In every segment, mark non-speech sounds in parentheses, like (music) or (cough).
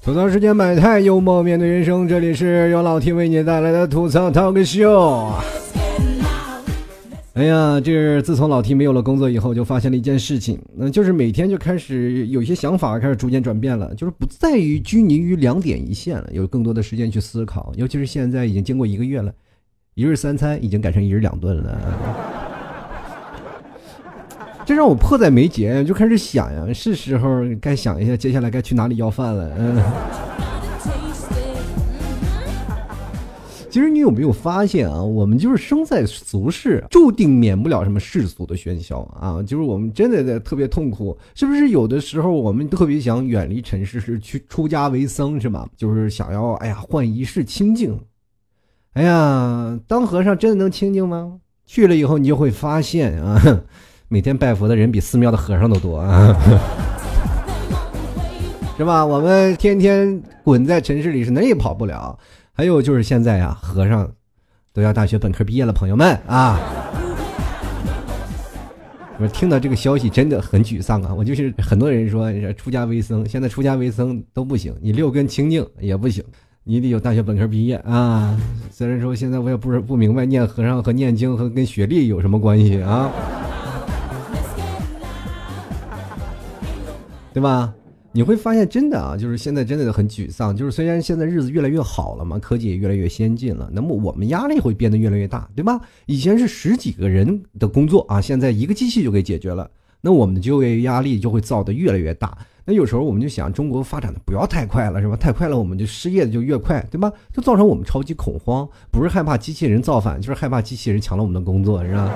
吐槽时间，百态幽默面对人生，这里是由老 T 为你带来的吐槽 talk show。哎呀，这是自从老 T 没有了工作以后，就发现了一件事情，那就是每天就开始有些想法开始逐渐转变了，就是不在于拘泥于两点一线了，有更多的时间去思考。尤其是现在已经经过一个月了，一日三餐已经改成一日两顿了，这让我迫在眉睫，就开始想呀，是时候该想一下接下来该去哪里要饭了。嗯。(laughs) 其实你有没有发现啊？我们就是生在俗世，注定免不了什么世俗的喧嚣啊！就是我们真的在特别痛苦，是不是？有的时候我们特别想远离尘世，是去出家为僧，是吧？就是想要哎呀换一世清净。哎呀，当和尚真的能清净吗？去了以后你就会发现啊，每天拜佛的人比寺庙的和尚都多啊，(laughs) 是吧？我们天天滚在尘世里是哪也跑不了。还有就是现在呀，和尚都要大学本科毕业了，朋友们啊！我听到这个消息真的很沮丧啊！我就是很多人说出家为僧，现在出家为僧都不行，你六根清净也不行，你得有大学本科毕业啊！虽然说现在我也不是不明白念和尚和念经和跟学历有什么关系啊，对吧？你会发现，真的啊，就是现在真的很沮丧。就是虽然现在日子越来越好了嘛，科技也越来越先进了，那么我们压力会变得越来越大，对吧？以前是十几个人的工作啊，现在一个机器就给解决了，那我们的就业压力就会造得越来越大。那有时候我们就想，中国发展的不要太快了，是吧？太快了，我们就失业的就越快，对吧？就造成我们超级恐慌，不是害怕机器人造反，就是害怕机器人抢了我们的工作，是吧？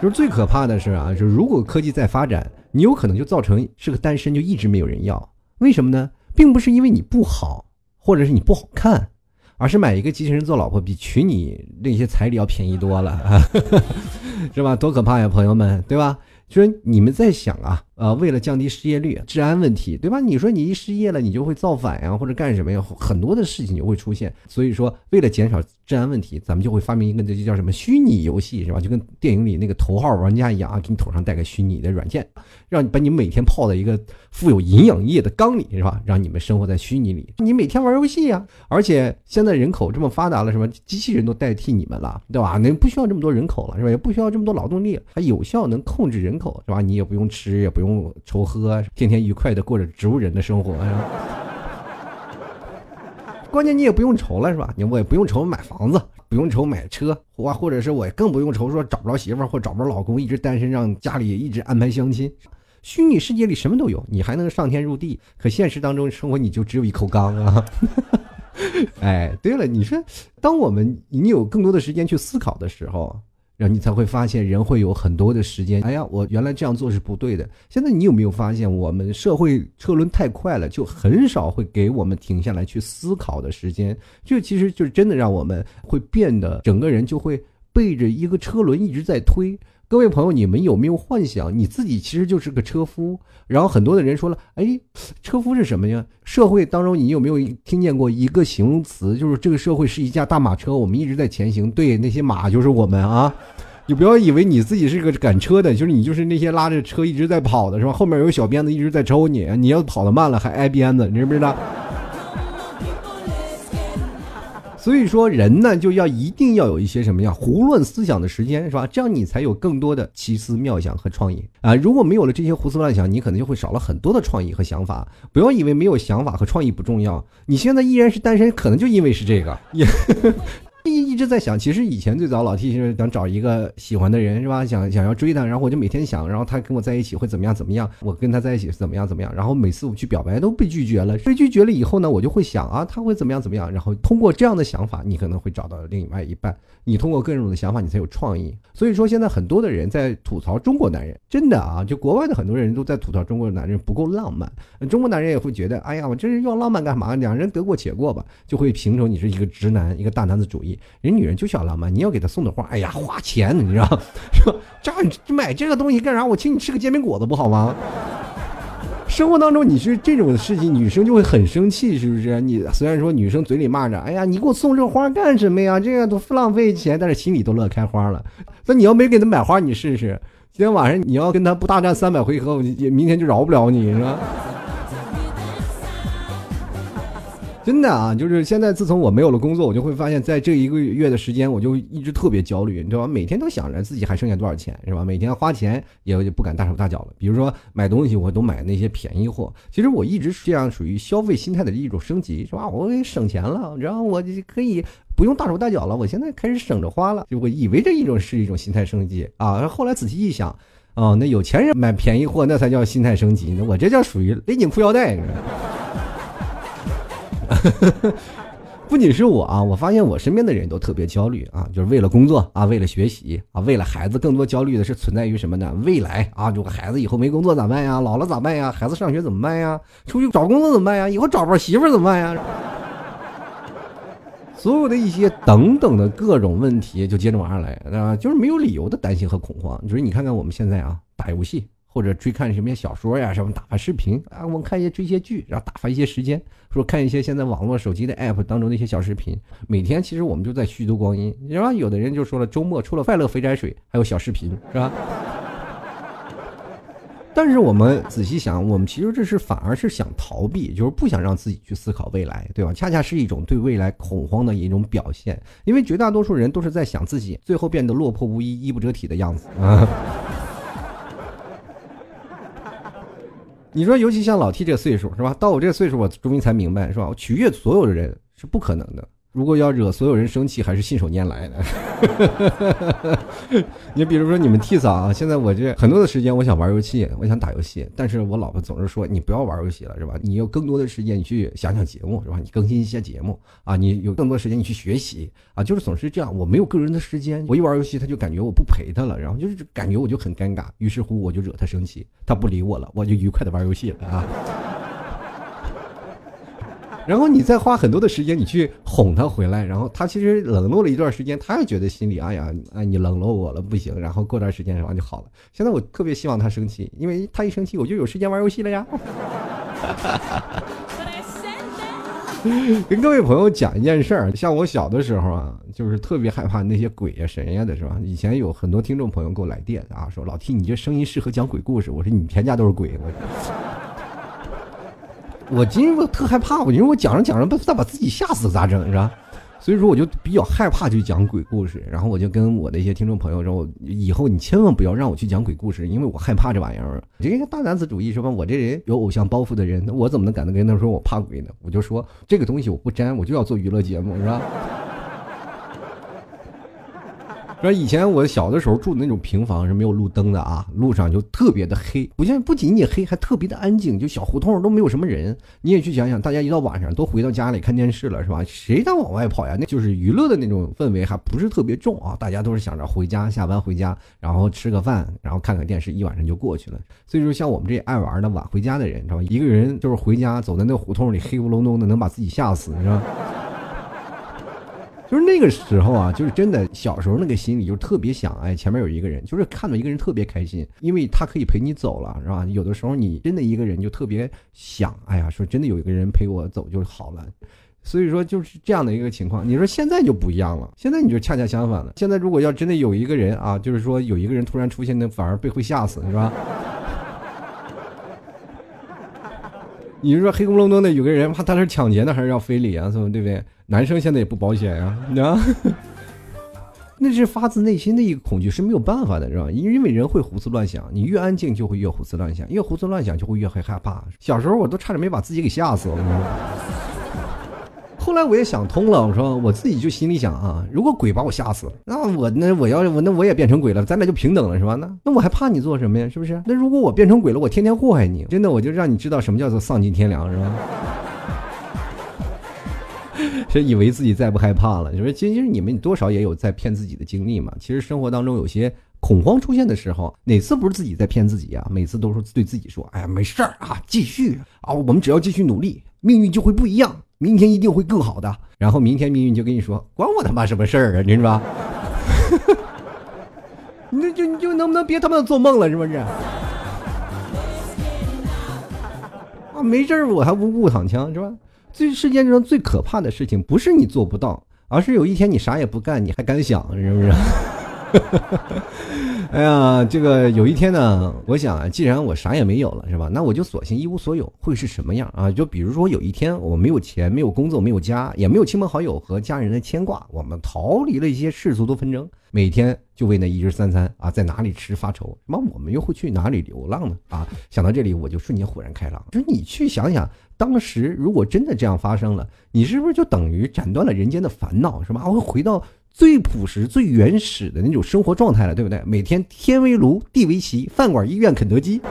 就是最可怕的是啊，就是如果科技在发展。你有可能就造成是个单身，就一直没有人要。为什么呢？并不是因为你不好，或者是你不好看，而是买一个机器人做老婆比娶你那些彩礼要便宜多了，(laughs) 是吧？多可怕呀，朋友们，对吧？就是你们在想啊，呃，为了降低失业率、治安问题，对吧？你说你一失业了，你就会造反呀，或者干什么呀？很多的事情就会出现。所以说，为了减少治安问题，咱们就会发明一个，这就叫什么虚拟游戏，是吧？就跟电影里那个头号玩家一样啊，给你头上戴个虚拟的软件，让你把你每天泡在一个富有营养液的缸里，是吧？让你们生活在虚拟里，你每天玩游戏呀。而且现在人口这么发达了，什么机器人都代替你们了，对吧？那不需要这么多人口了，是吧？也不需要这么多劳动力，还有效能控制人。口是吧？你也不用吃，也不用愁喝，天天愉快的过着植物人的生活。(laughs) 关键你也不用愁了，是吧？你我也不用愁买房子，不用愁买车，或或者是我更不用愁说找不着媳妇或找不着老公，一直单身，让家里一直安排相亲。虚拟世界里什么都有，你还能上天入地，可现实当中生活你就只有一口缸啊！(laughs) 哎，对了，你说，当我们你有更多的时间去思考的时候。然后你才会发现，人会有很多的时间。哎呀，我原来这样做是不对的。现在你有没有发现，我们社会车轮太快了，就很少会给我们停下来去思考的时间。这其实就是真的让我们会变得整个人就会背着一个车轮一直在推。各位朋友，你们有没有幻想你自己其实就是个车夫？然后很多的人说了，哎，车夫是什么呀？社会当中你有没有听见过一个形容词，就是这个社会是一架大马车，我们一直在前行。对，那些马就是我们啊！你不要以为你自己是个赶车的，就是你就是那些拉着车一直在跑的是吧？后面有小鞭子一直在抽你，你要跑得慢了还挨鞭子，你知不知道？所以说，人呢就要一定要有一些什么呀胡乱思想的时间，是吧？这样你才有更多的奇思妙想和创意啊！如果没有了这些胡思乱想，你可能就会少了很多的创意和想法。不要以为没有想法和创意不重要，你现在依然是单身，可能就因为是这个。一一直在想，其实以前最早老 T 是想找一个喜欢的人，是吧？想想要追他，然后我就每天想，然后他跟我在一起会怎么样怎么样？我跟他在一起是怎么样怎么样？然后每次我去表白都被拒绝了，被拒绝了以后呢，我就会想啊，他会怎么样怎么样？然后通过这样的想法，你可能会找到另外一半。你通过各种的想法，你才有创意。所以说，现在很多的人在吐槽中国男人，真的啊，就国外的很多人都在吐槽中国男人不够浪漫。中国男人也会觉得，哎呀，我这是要浪漫干嘛？两人得过且过吧，就会评成你是一个直男，一个大男子主义。人女人就想浪漫，你要给她送的花，哎呀，花钱，你知道？(laughs) 说这买这个东西干啥？我请你吃个煎饼果子不好吗？生活当中你是这种事情，女生就会很生气，是不是？你虽然说女生嘴里骂着，哎呀，你给我送这花干什么呀？这样都浪费钱，但是心里都乐开花了。那你要没给她买花，你试试，今天晚上你要跟她不大战三百回合，我明天就饶不了你，是吧？真的啊，就是现在自从我没有了工作，我就会发现，在这一个月的时间，我就一直特别焦虑，你知道吧？每天都想着自己还剩下多少钱，是吧？每天花钱也不敢大手大脚了。比如说买东西，我都买那些便宜货。其实我一直是这样，属于消费心态的一种升级，是吧？我给省钱了，然后我就可以不用大手大脚了。我现在开始省着花了，就我以为这一种是一种心态升级啊。后来仔细一想，哦，那有钱人买便宜货，那才叫心态升级呢。我这叫属于勒紧裤腰带。(laughs) 不仅是我啊，我发现我身边的人都特别焦虑啊，就是为了工作啊，为了学习啊，为了孩子，更多焦虑的是存在于什么呢？未来啊，如果孩子以后没工作咋办呀？老了咋办呀？孩子上学怎么办呀？出去找工作怎么办呀？以后找不着媳妇怎么办呀？(laughs) 所有的一些等等的各种问题就接踵而来，啊，就是没有理由的担心和恐慌。就是你看看我们现在啊，打游戏。或者追看什么小说呀，什么打发视频啊，我们看一些追一些剧，然后打发一些时间，说看一些现在网络手机的 app 当中的一些小视频。每天其实我们就在虚度光阴，是吧？有的人就说了，周末除了快乐肥宅水，还有小视频，是吧？(laughs) 但是我们仔细想，我们其实这是反而是想逃避，就是不想让自己去思考未来，对吧？恰恰是一种对未来恐慌的一种表现，因为绝大多数人都是在想自己最后变得落魄无依、衣不遮体的样子啊。你说，尤其像老 T 这个岁数，是吧？到我这个岁数，我终于才明白，是吧？我取悦所有的人是不可能的。如果要惹所有人生气，还是信手拈来的。(laughs) 你比如说你们 T 嫂啊，现在我这很多的时间，我想玩游戏，我想打游戏，但是我老婆总是说你不要玩游戏了，是吧？你有更多的时间，你去想想节目，是吧？你更新一些节目啊，你有更多时间你去学习啊，就是总是这样。我没有个人的时间，我一玩游戏，他就感觉我不陪他了，然后就是感觉我就很尴尬，于是乎我就惹他生气，他不理我了，我就愉快的玩游戏了啊。(laughs) 然后你再花很多的时间，你去哄他回来，然后他其实冷落了一段时间，他也觉得心里哎呀，哎你冷落我了不行，然后过段时间然后就好了。现在我特别希望他生气，因为他一生气我就有时间玩游戏了呀。跟各位朋友讲一件事儿，像我小的时候啊，就是特别害怕那些鬼呀神呀的是吧？以前有很多听众朋友给我来电啊，说老 T 你这声音适合讲鬼故事，我说你全家都是鬼我。我今天我特害怕，我因为我讲着讲着，不再把自己吓死咋整是吧？所以说我就比较害怕去讲鬼故事，然后我就跟我的一些听众朋友说，以后你千万不要让我去讲鬼故事，因为我害怕这玩意儿。这个大男子主义是吧？我这人有偶像包袱的人，我怎么能敢跟他说我怕鬼呢？我就说这个东西我不沾，我就要做娱乐节目是吧？说以前我小的时候住的那种平房是没有路灯的啊，路上就特别的黑，不像不仅仅黑，还特别的安静，就小胡同都没有什么人。你也去想想，大家一到晚上都回到家里看电视了，是吧？谁敢往外跑呀？那就是娱乐的那种氛围还不是特别重啊，大家都是想着回家，下班回家，然后吃个饭，然后看看电视，一晚上就过去了。所以说，像我们这爱玩的晚回家的人，知道吧？一个人就是回家，走在那胡同里，黑咕隆咚的，能把自己吓死，是吧？就是那个时候啊，就是真的小时候那个心里就特别想，哎，前面有一个人，就是看到一个人特别开心，因为他可以陪你走了，是吧？有的时候你真的一个人就特别想，哎呀，说真的有一个人陪我走就好了。所以说就是这样的一个情况。你说现在就不一样了，现在你就恰恰相反了。现在如果要真的有一个人啊，就是说有一个人突然出现，那反而被会吓死，是吧？你是说黑咕隆咚的有个人，怕他是抢劫呢，还是要非礼啊？什么对不对？男生现在也不保险呀，(laughs) 啊，那是发自内心的一个恐惧，是没有办法的，是吧？因为人会胡思乱想，你越安静就会越胡思乱想，越胡思乱想就会越会害怕。小时候我都差点没把自己给吓死了。后来我也想通了，我说我自己就心里想啊，如果鬼把我吓死了，那我那我要我那我也变成鬼了，咱俩就平等了是吧？那那我还怕你做什么呀？是不是？那如果我变成鬼了，我天天祸害你，真的我就让你知道什么叫做丧尽天良是吧？(laughs) 是以为自己再不害怕了，你说其实你们多少也有在骗自己的经历嘛。其实生活当中有些恐慌出现的时候，哪次不是自己在骗自己啊？每次都是对自己说：“哎呀，没事儿啊，继续啊，我们只要继续努力，命运就会不一样。”明天一定会更好的，然后明天命运就跟你说，关我他妈什么事儿啊，你是吧？(laughs) 你就你就能不能别他妈做梦了，是不是？啊，没事儿我还无故躺枪是吧？最世界上最可怕的事情不是你做不到，而是有一天你啥也不干，你还敢想，是不是？(laughs) 哎呀，这个有一天呢，我想啊，既然我啥也没有了，是吧？那我就索性一无所有，会是什么样啊？就比如说有一天我没有钱，没有工作，没有家，也没有亲朋好友和家人的牵挂，我们逃离了一些世俗的纷争，每天就为那一日三餐啊，在哪里吃发愁。那我们又会去哪里流浪呢？啊，想到这里，我就瞬间豁然开朗。就是你去想想，当时如果真的这样发生了，你是不是就等于斩断了人间的烦恼，是吧？我会回到。最朴实、最原始的那种生活状态了，对不对？每天天为炉，地为席，饭馆、医院、肯德基。(laughs)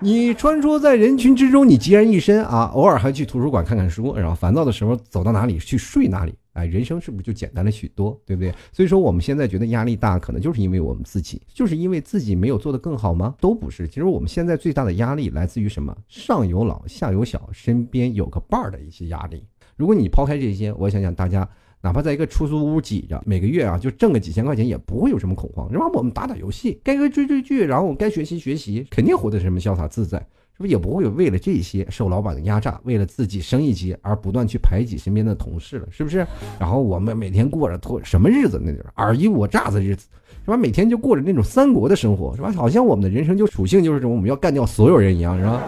你穿梭在人群之中，你孑然一身啊！偶尔还去图书馆看看书，然后烦躁的时候走到哪里去睡哪里。哎，人生是不是就简单了许多？对不对？所以说我们现在觉得压力大，可能就是因为我们自己，就是因为自己没有做得更好吗？都不是。其实我们现在最大的压力来自于什么？上有老，下有小，身边有个伴儿的一些压力。如果你抛开这些，我想想，大家哪怕在一个出租屋挤着，每个月啊就挣个几千块钱，也不会有什么恐慌，是吧？我们打打游戏，该该追追剧，然后该学习学习，肯定活得什么潇洒自在，是不是？也不会有为了这些受老板的压榨，为了自己升一级而不断去排挤身边的同事了，是不是？然后我们每天过着拖什么日子？那就是尔虞我诈的日子，是吧？每天就过着那种三国的生活，是吧？好像我们的人生就属性就是这种，我们要干掉所有人一样，是吧？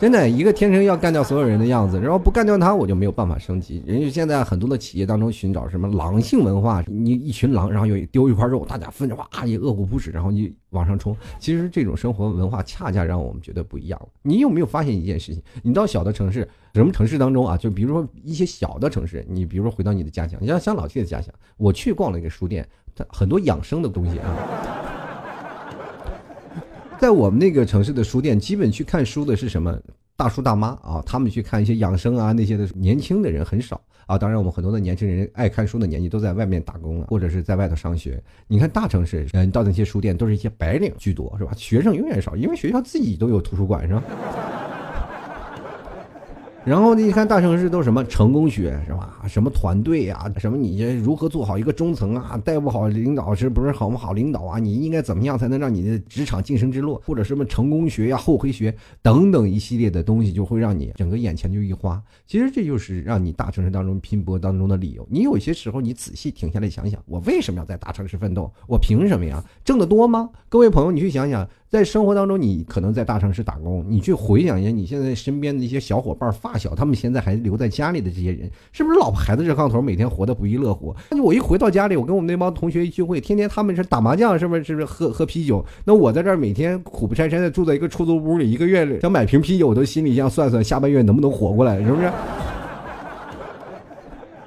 真的，一个天生要干掉所有人的样子，然后不干掉他，我就没有办法升级。人家现在很多的企业当中寻找什么狼性文化，你一群狼，然后又丢一块肉，大家分着哇，也饿虎扑食，然后你往上冲。其实这种生活文化恰恰让我们觉得不一样。你有没有发现一件事情？你到小的城市，什么城市当中啊？就比如说一些小的城市，你比如说回到你的家乡，你像像老谢的家乡，我去逛了一个书店，它很多养生的东西啊。在我们那个城市的书店，基本去看书的是什么大叔大妈啊？他们去看一些养生啊那些的，年轻的人很少啊。当然，我们很多的年轻人爱看书的年纪都在外面打工了，或者是在外头上学。你看大城市，嗯，到那些书店都是一些白领居多，是吧？学生永远少，因为学校自己都有图书馆，是吧？然后你看大城市都什么成功学是吧？什么团队呀？什么你如何做好一个中层啊？带不好领导是不是好不好领导啊？你应该怎么样才能让你的职场晋升之路？或者什么成功学呀、后黑学等等一系列的东西，就会让你整个眼前就一花。其实这就是让你大城市当中拼搏当中的理由。你有些时候你仔细停下来想想，我为什么要在大城市奋斗？我凭什么呀？挣得多吗？各位朋友，你去想想。在生活当中，你可能在大城市打工，你去回想一下，你现在身边的一些小伙伴、发小，他们现在还留在家里的这些人，是不是老婆孩子热炕头，每天活得不亦乐乎？那就我一回到家里，我跟我们那帮同学一聚会，天天他们是打麻将，是不是？是不是喝喝啤酒？那我在这儿每天苦不差差的住在一个出租屋里，一个月想买瓶啤酒，我都心里想算算下半月能不能活过来，是不是？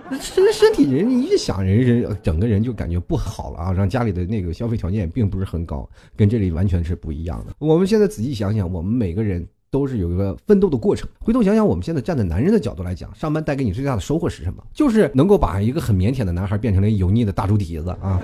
那这个身体人一想，人人整个人就感觉不好了啊！让家里的那个消费条件并不是很高，跟这里完全是不一样的。我们现在仔细想想，我们每个人都是有一个奋斗的过程。回头想想，我们现在站在男人的角度来讲，上班带给你最大的收获是什么？就是能够把一个很腼腆的男孩变成了油腻的大猪蹄子啊！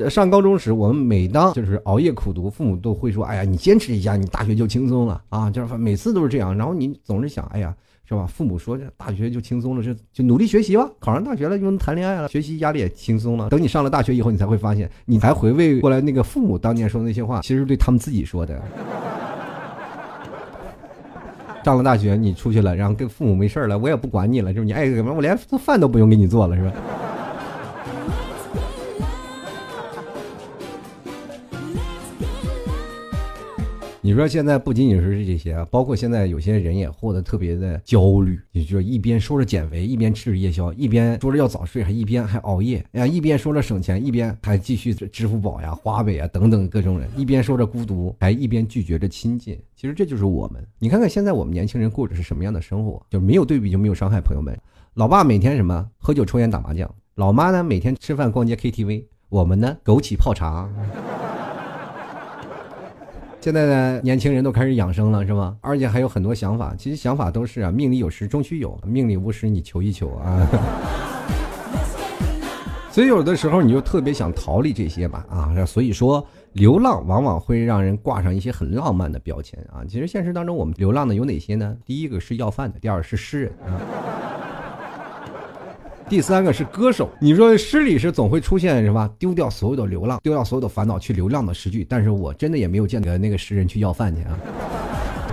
(laughs) 上高中时，我们每当就是熬夜苦读，父母都会说：“哎呀，你坚持一下，你大学就轻松了啊！”就是每次都是这样。然后你总是想：“哎呀。”是吧？父母说这大学就轻松了，就就努力学习吧。考上大学了就能谈恋爱了，学习压力也轻松了。等你上了大学以后，你才会发现，你才回味过来那个父母当年说的那些话，其实对他们自己说的。上了大学，你出去了，然后跟父母没事了，我也不管你了，就是你爱怎么，我连饭都不用给你做了，是吧？你说现在不仅仅是这些啊，包括现在有些人也活得特别的焦虑，也就一边说着减肥，一边吃着夜宵，一边说着要早睡，还一边还熬夜，哎呀，一边说着省钱，一边还继续支付宝呀、花呗啊等等各种人，一边说着孤独，还一边拒绝着亲近。其实这就是我们。你看看现在我们年轻人过着是什么样的生活？就没有对比就没有伤害。朋友们，老爸每天什么喝酒、抽烟、打麻将，老妈呢每天吃饭、逛街、KTV，我们呢枸杞泡茶。现在的年轻人都开始养生了，是吗？而且还有很多想法。其实想法都是啊，命里有时终须有，命里无时你求一求啊。(laughs) 所以有的时候你就特别想逃离这些吧啊。所以说，流浪往往会让人挂上一些很浪漫的标签啊。其实现实当中，我们流浪的有哪些呢？第一个是要饭的，第二是诗人啊。第三个是歌手，你说诗里是总会出现什么？丢掉所有的流浪，丢掉所有的烦恼去流浪的诗句。但是我真的也没有见过那个诗人去要饭去啊。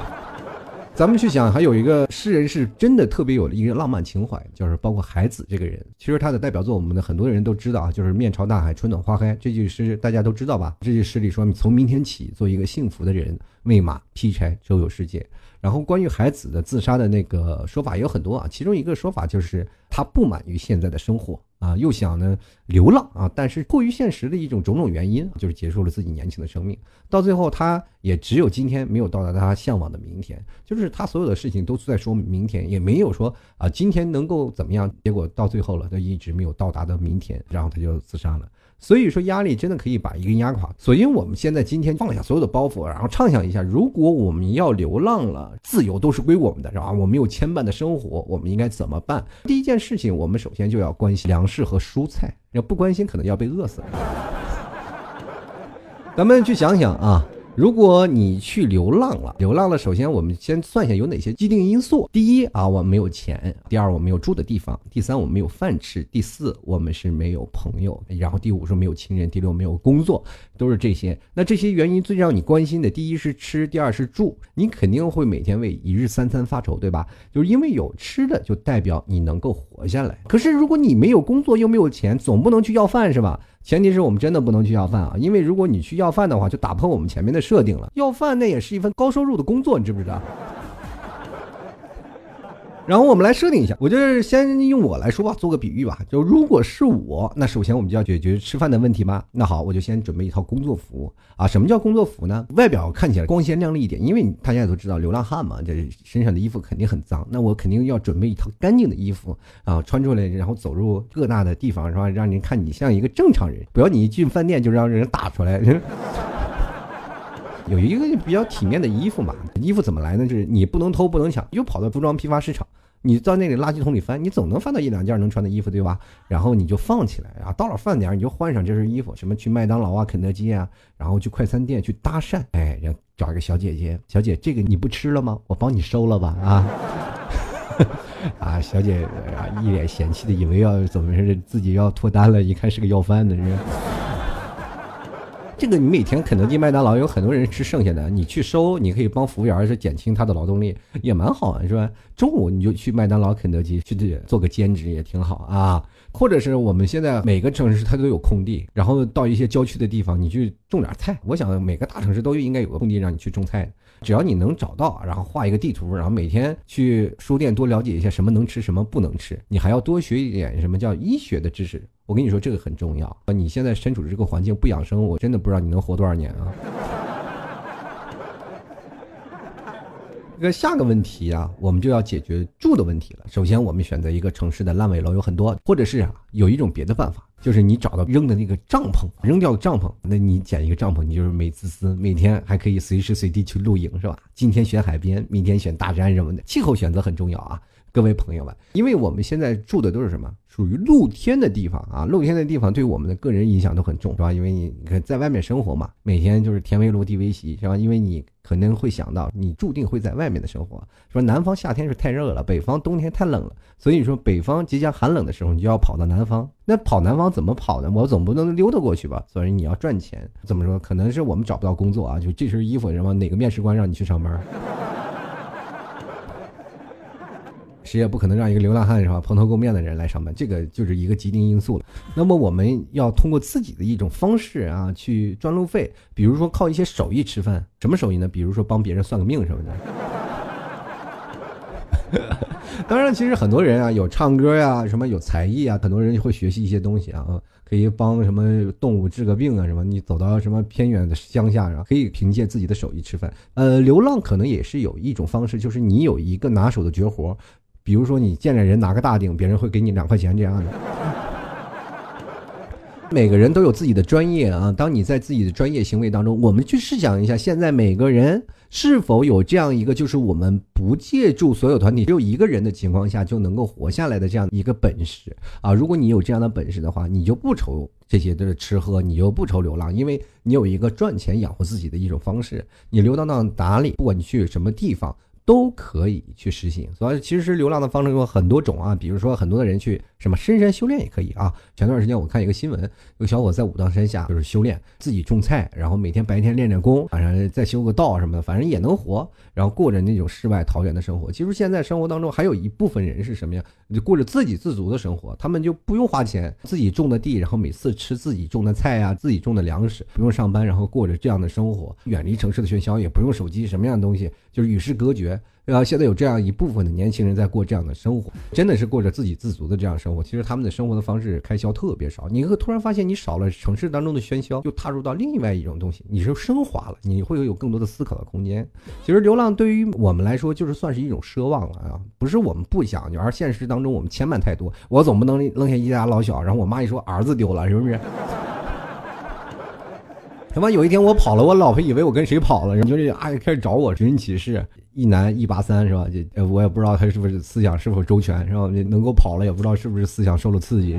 (laughs) 咱们去想，还有一个诗人是真的特别有一个浪漫情怀，就是包括海子这个人。其实他的代表作，我们的很多人都知道啊，就是“面朝大海，春暖花开”这句诗，大家都知道吧？这句诗里说：“从明天起，做一个幸福的人，喂马劈柴，周游世界。”然后关于孩子的自杀的那个说法也有很多啊，其中一个说法就是他不满于现在的生活啊，又想呢流浪啊，但是迫于现实的一种种种原因，就是结束了自己年轻的生命。到最后，他也只有今天没有到达他向往的明天，就是他所有的事情都在说明天，也没有说啊今天能够怎么样，结果到最后了，他一直没有到达的明天，然后他就自杀了。所以说，压力真的可以把一个人压垮。所以，我们现在今天放下所有的包袱，然后畅想一下，如果我们要流浪了，自由都是归我们的，是吧？我们有牵绊的生活，我们应该怎么办？第一件事情，我们首先就要关心粮食和蔬菜，要不关心，可能要被饿死。咱们去想想啊。如果你去流浪了，流浪了，首先我们先算一下有哪些既定因素。第一啊，我没有钱；第二，我没有住的地方；第三，我没有饭吃；第四，我们是没有朋友；然后第五是没有亲人；第六没有工作，都是这些。那这些原因最让你关心的，第一是吃，第二是住，你肯定会每天为一日三餐发愁，对吧？就是因为有吃的，就代表你能够活下来。可是如果你没有工作又没有钱，总不能去要饭是吧？前提是我们真的不能去要饭啊，因为如果你去要饭的话，就打破我们前面的设定了。要饭那也是一份高收入的工作，你知不知道？然后我们来设定一下，我就是先用我来说吧，做个比喻吧。就如果是我，那首先我们就要解决吃饭的问题吧。那好，我就先准备一套工作服啊。什么叫工作服呢？外表看起来光鲜亮丽一点，因为大家也都知道，流浪汉嘛，这身上的衣服肯定很脏。那我肯定要准备一套干净的衣服啊，穿出来，然后走入各大的地方，是吧？让人看你像一个正常人，不要你一进饭店就让人打出来。有一个比较体面的衣服嘛，衣服怎么来呢？就是你不能偷不能抢，又跑到服装批发市场，你到那里垃圾桶里翻，你总能翻到一两件能穿的衣服，对吧？然后你就放起来啊，到了饭点你就换上这身衣服，什么去麦当劳啊、肯德基啊，然后去快餐店去搭讪，哎，找一个小姐姐，小姐这个你不吃了吗？我帮你收了吧，啊，啊，小姐一脸嫌弃的以为要怎么 (laughs) 是自己要脱单了，一看是个要饭的人。这个你每天肯德基、麦当劳有很多人吃剩下的，你去收，你可以帮服务员是减轻他的劳动力，也蛮好啊，是吧？中午你就去麦当劳、肯德基去做个兼职也挺好啊。或者是我们现在每个城市它都有空地，然后到一些郊区的地方，你去种点菜。我想每个大城市都应该有个空地让你去种菜，只要你能找到，然后画一个地图，然后每天去书店多了解一下什么能吃，什么不能吃，你还要多学一点什么叫医学的知识。我跟你说，这个很重要！你现在身处的这个环境不养生，我真的不知道你能活多少年啊！那下个问题啊，我们就要解决住的问题了。首先，我们选择一个城市的烂尾楼有很多，或者是啊，有一种别的办法，就是你找到扔的那个帐篷，扔掉的帐篷，那你捡一个帐篷，你就是美滋滋，每天还可以随时随地去露营，是吧？今天选海边，明天选大山什么的，气候选择很重要啊。各位朋友们，因为我们现在住的都是什么？属于露天的地方啊，露天的地方对我们的个人影响都很重，是吧？因为你你看在外面生活嘛，每天就是天为炉地为席，是吧？因为你可能会想到，你注定会在外面的生活。说南方夏天是太热了，北方冬天太冷了，所以说北方即将寒冷的时候，你就要跑到南方。那跑南方怎么跑呢？我总不能溜达过去吧？所以你要赚钱，怎么说？可能是我们找不到工作啊，就这身衣服，然后哪个面试官让你去上班？谁也不可能让一个流浪汉是吧，蓬头垢面的人来上班，这个就是一个既定因素了。那么我们要通过自己的一种方式啊，去赚路费，比如说靠一些手艺吃饭。什么手艺呢？比如说帮别人算个命什么的。(laughs) 当然，其实很多人啊，有唱歌呀，什么有才艺啊，很多人会学习一些东西啊，可以帮什么动物治个病啊，什么你走到什么偏远的乡下啊，可以凭借自己的手艺吃饭。呃，流浪可能也是有一种方式，就是你有一个拿手的绝活。比如说，你见着人拿个大顶，别人会给你两块钱这样的。每个人都有自己的专业啊。当你在自己的专业行为当中，我们去试想一下，现在每个人是否有这样一个，就是我们不借助所有团体，只有一个人的情况下就能够活下来的这样一个本事啊？如果你有这样的本事的话，你就不愁这些的吃喝，你就不愁流浪，因为你有一个赚钱养活自己的一种方式。你流浪到哪里，不管你去什么地方。都可以去实行。所以其实流浪的方式有很多种啊，比如说很多的人去什么深山修炼也可以啊。前段时间我看一个新闻，有小伙在武当山下就是修炼，自己种菜，然后每天白天练练功，晚上再修个道什么的，反正也能活，然后过着那种世外桃源的生活。其实现在生活当中还有一部分人是什么呀？就过着自给自足的生活，他们就不用花钱，自己种的地，然后每次吃自己种的菜呀，自己种的粮食，不用上班，然后过着这样的生活，远离城市的喧嚣，也不用手机，什么样的东西就是与世隔绝。对吧？现在有这样一部分的年轻人在过这样的生活，真的是过着自给自足的这样生活。其实他们的生活的方式开销特别少，你会突然发现你少了城市当中的喧嚣，又踏入到另外一种东西，你是升华了，你会有更多的思考的空间。其实流浪对于我们来说，就是算是一种奢望了啊，不是我们不想，而现实当中我们牵绊太多。我总不能扔下一家老小，然后我妈一说儿子丢了，是不是？他妈有一天我跑了，我老婆以为我跟谁跑了，然后就是啊开始找我寻人启事。一男一八三是吧？就我也不知道他是不是思想是否周全是吧？能够跑了也不知道是不是思想受了刺激。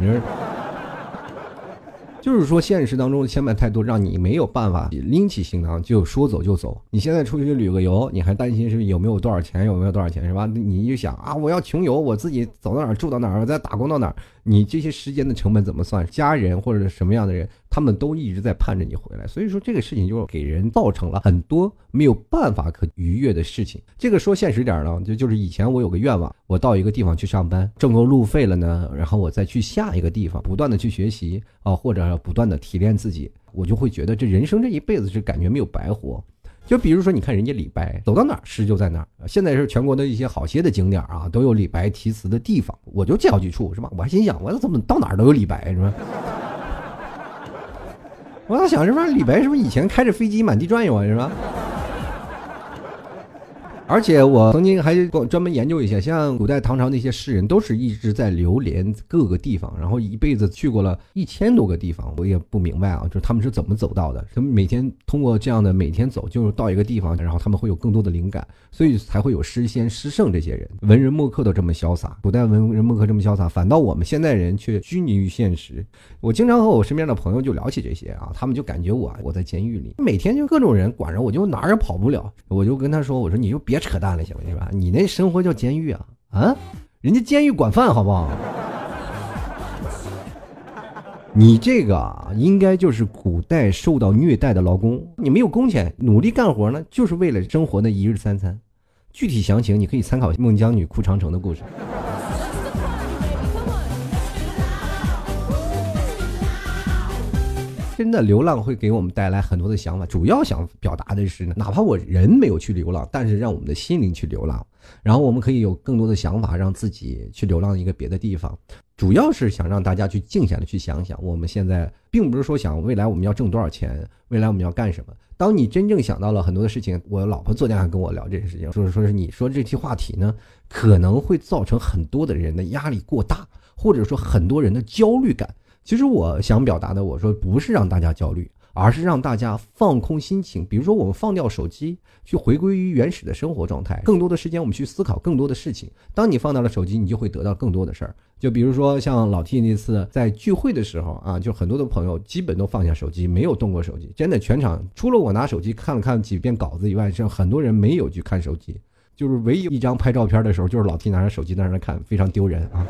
就是说现实当中的牵绊太多，让你没有办法拎起行囊就说走就走。你现在出去旅个游，你还担心是有没有多少钱，有没有多少钱是吧？你就想啊，我要穷游，我自己走到哪儿住到哪儿，再打工到哪儿。你这些时间的成本怎么算？家人或者什么样的人，他们都一直在盼着你回来。所以说这个事情就给人造成了很多没有办法可逾越的事情。这个说现实点呢，就就是以前我有个愿望，我到一个地方去上班，挣够路费了呢，然后我再去下一个地方，不断的去学习啊，或者不断的提炼自己，我就会觉得这人生这一辈子是感觉没有白活。就比如说，你看人家李白走到哪儿诗就在哪儿。现在是全国的一些好些的景点啊，都有李白题词的地方。我就见好几处，是吧？我还心想，我怎么到哪儿都有李白，是吧？(laughs) 我在想，是不是李白是不是以前开着飞机满地转悠啊，是吧？而且我曾经还专门研究一下，像古代唐朝那些诗人，都是一直在流连各个地方，然后一辈子去过了一千多个地方。我也不明白啊，就是他们是怎么走到的？他们每天通过这样的每天走，就是到一个地方，然后他们会有更多的灵感，所以才会有诗仙、诗圣这些人，文人墨客都这么潇洒。古代文人墨客这么潇洒，反倒我们现代人却拘泥于现实。我经常和我身边的朋友就聊起这些啊，他们就感觉我我在监狱里，每天就各种人管着我，就哪儿也跑不了。我就跟他说，我说你就别。别扯淡了，行不行吧？你那生活叫监狱啊啊！人家监狱管饭，好不好？(laughs) 你这个应该就是古代受到虐待的劳工，你没有工钱，努力干活呢，就是为了生活的一日三餐。具体详情你可以参考孟姜女哭长城的故事。真的流浪会给我们带来很多的想法，主要想表达的是，哪怕我人没有去流浪，但是让我们的心灵去流浪，然后我们可以有更多的想法，让自己去流浪一个别的地方。主要是想让大家去静下来去想想，我们现在并不是说想未来我们要挣多少钱，未来我们要干什么。当你真正想到了很多的事情，我老婆昨天还跟我聊这件事情，说说是你说这期话题呢，可能会造成很多的人的压力过大，或者说很多人的焦虑感。其实我想表达的，我说不是让大家焦虑，而是让大家放空心情。比如说，我们放掉手机，去回归于原始的生活状态，更多的时间我们去思考更多的事情。当你放掉了手机，你就会得到更多的事儿。就比如说像老 T 那次在聚会的时候啊，就很多的朋友基本都放下手机，没有动过手机。真的，全场除了我拿手机看了看几遍稿子以外，像很多人没有去看手机。就是唯一一张拍照片的时候，就是老 T 拿着手机在那看，非常丢人啊。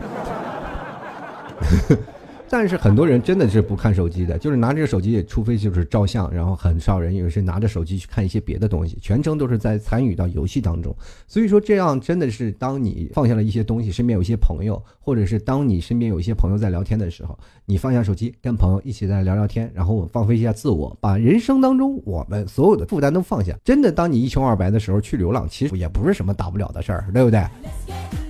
但是很多人真的是不看手机的，就是拿这个手机，也除非就是照相，然后很少人有是拿着手机去看一些别的东西，全程都是在参与到游戏当中。所以说这样真的是，当你放下了一些东西，身边有一些朋友，或者是当你身边有一些朋友在聊天的时候，你放下手机，跟朋友一起在聊聊天，然后放飞一下自我，把人生当中我们所有的负担都放下。真的，当你一穷二白的时候去流浪，其实也不是什么大不了的事儿，对不对？